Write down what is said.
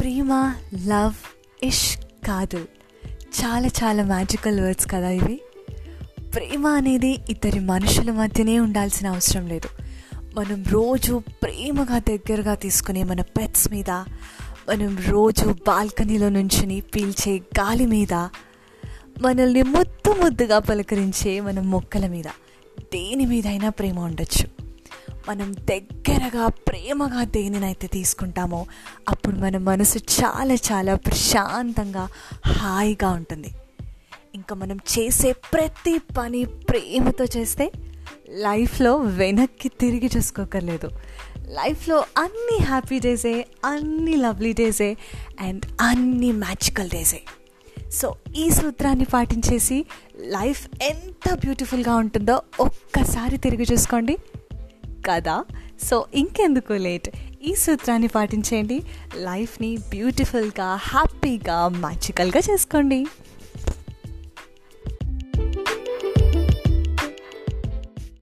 ప్రేమ love ఇష్ కాదు. చాలా చాలా మ్యాజికల్ వర్డ్స్ కదా ఇవి. ప్రేమ అనేది ఇద్దరి మనుషుల మధ్యనే ఉండాల్సిన అవసరం లేదు. మనం రోజు ప్రేమగా దగ్గరగా తీసుకునే మన పెట్స్ మీద మనం రోజు బాల్కనీలో నుంచుని పీల్చే గాలి మీద మనల్ని ముద్దు ముద్దుగా పలకరించే మన మొక్కల మీద దేని మీదైనా ప్రేమ ఉండొచ్చు. మనం దగ్గరగా ప్రేమగా దేనినైతే తీసుకుంటామో అప్పుడు మన మనసు చాలా చాలా ప్రశాంతంగా హాయిగా ఉంటుంది. ఇంకా మనం చేసే ప్రతి పని ప్రేమతో చేస్తే లైఫ్లో వెనక్కి తిరిగి చూసుకోకర్లేదు. లైఫ్లో అన్ని హ్యాపీ డేసే అన్ని లవ్లీ డేసే అండ్ అన్ని మ్యాజికల్ డేసే. సో ఈ సూత్రాన్ని పాటించేసి లైఫ్ ఎంత బ్యూటిఫుల్గా ఉంటుందో ఒక్కసారి తిరిగి చూసుకోండి. కదా? సో ఇంకెందుకు లేట్? ఈ సూత్రాన్ని పాటించేయండి. లైఫ్ని బ్యూటిఫుల్గా హ్యాపీగా మ్యాజికల్గా చేసుకోండి.